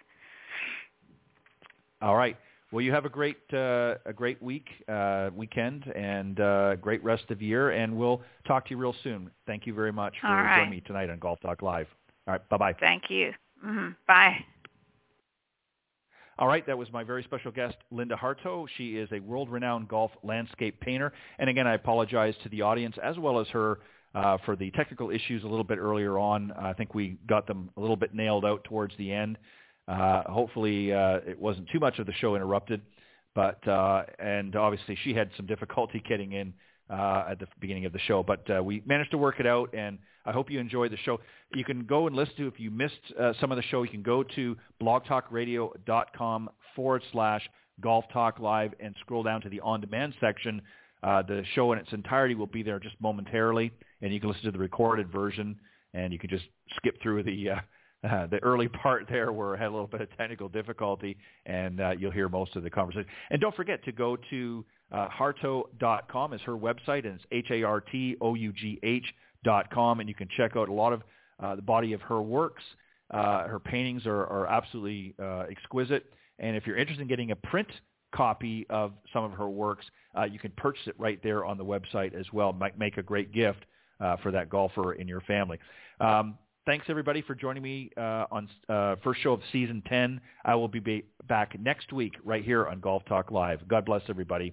All right. Well, you have a great uh, a great week uh, weekend and uh, great rest of year, and we'll talk to you real soon. Thank you very much for right. joining me tonight on Golf Talk Live. All right. Bye bye. Thank you. hmm Bye. All right, that was my very special guest, Linda Hartough. She is a world-renowned golf landscape painter. And again, I apologize to the audience as well as her uh, for the technical issues a little bit earlier on. I think we got them a little bit nailed out towards the end. Uh, hopefully, uh, it wasn't too much of the show interrupted. But uh, and obviously, she had some difficulty getting in uh, at the beginning of the show, but uh, we managed to work it out. And I hope you enjoyed the show. You can go and listen to if you missed uh, some of the show. You can go to blogtalkradio.com forward slash golf talk live and scroll down to the on demand section. Uh, the show in its entirety will be there just momentarily, and you can listen to the recorded version. And you can just skip through the uh, uh, the early part there where I had a little bit of technical difficulty, and uh, you'll hear most of the conversation. And don't forget to go to uh, hartough.com is her website, and it's H-A-R-T-O-U-G-H dot com, and you can check out a lot of uh, the body of her works. Uh, her paintings are, are absolutely uh, exquisite, and if you're interested in getting a print copy of some of her works, uh, you can purchase it right there on the website as well. Might make a great gift uh, for that golfer in your family. Um, thanks everybody for joining me uh, on uh, first show of season 10. I will be ba- back next week right here on Golf Talk Live. God bless everybody.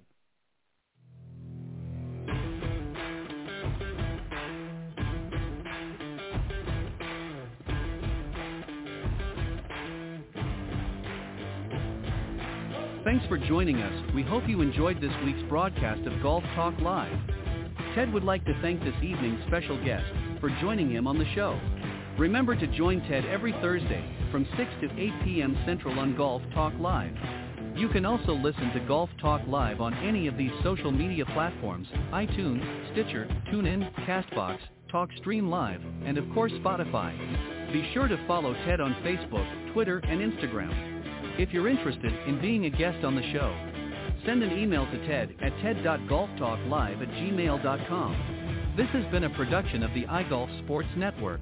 Thanks for joining us. We hope you enjoyed this week's broadcast of Golf Talk Live. Ted would like to thank this evening's special guest for joining him on the show. Remember to join Ted every Thursday from 6 to 8 p.m. Central on Golf Talk Live. You can also listen to Golf Talk Live on any of these social media platforms, iTunes, Stitcher, TuneIn, CastBox, TalkStream Live, and of course Spotify. Be sure to follow Ted on Facebook, Twitter, and Instagram. If you're interested in being a guest on the show, send an email to Ted at ted.golftalklive at gmail.com. This has been a production of the iGolf Sports Network.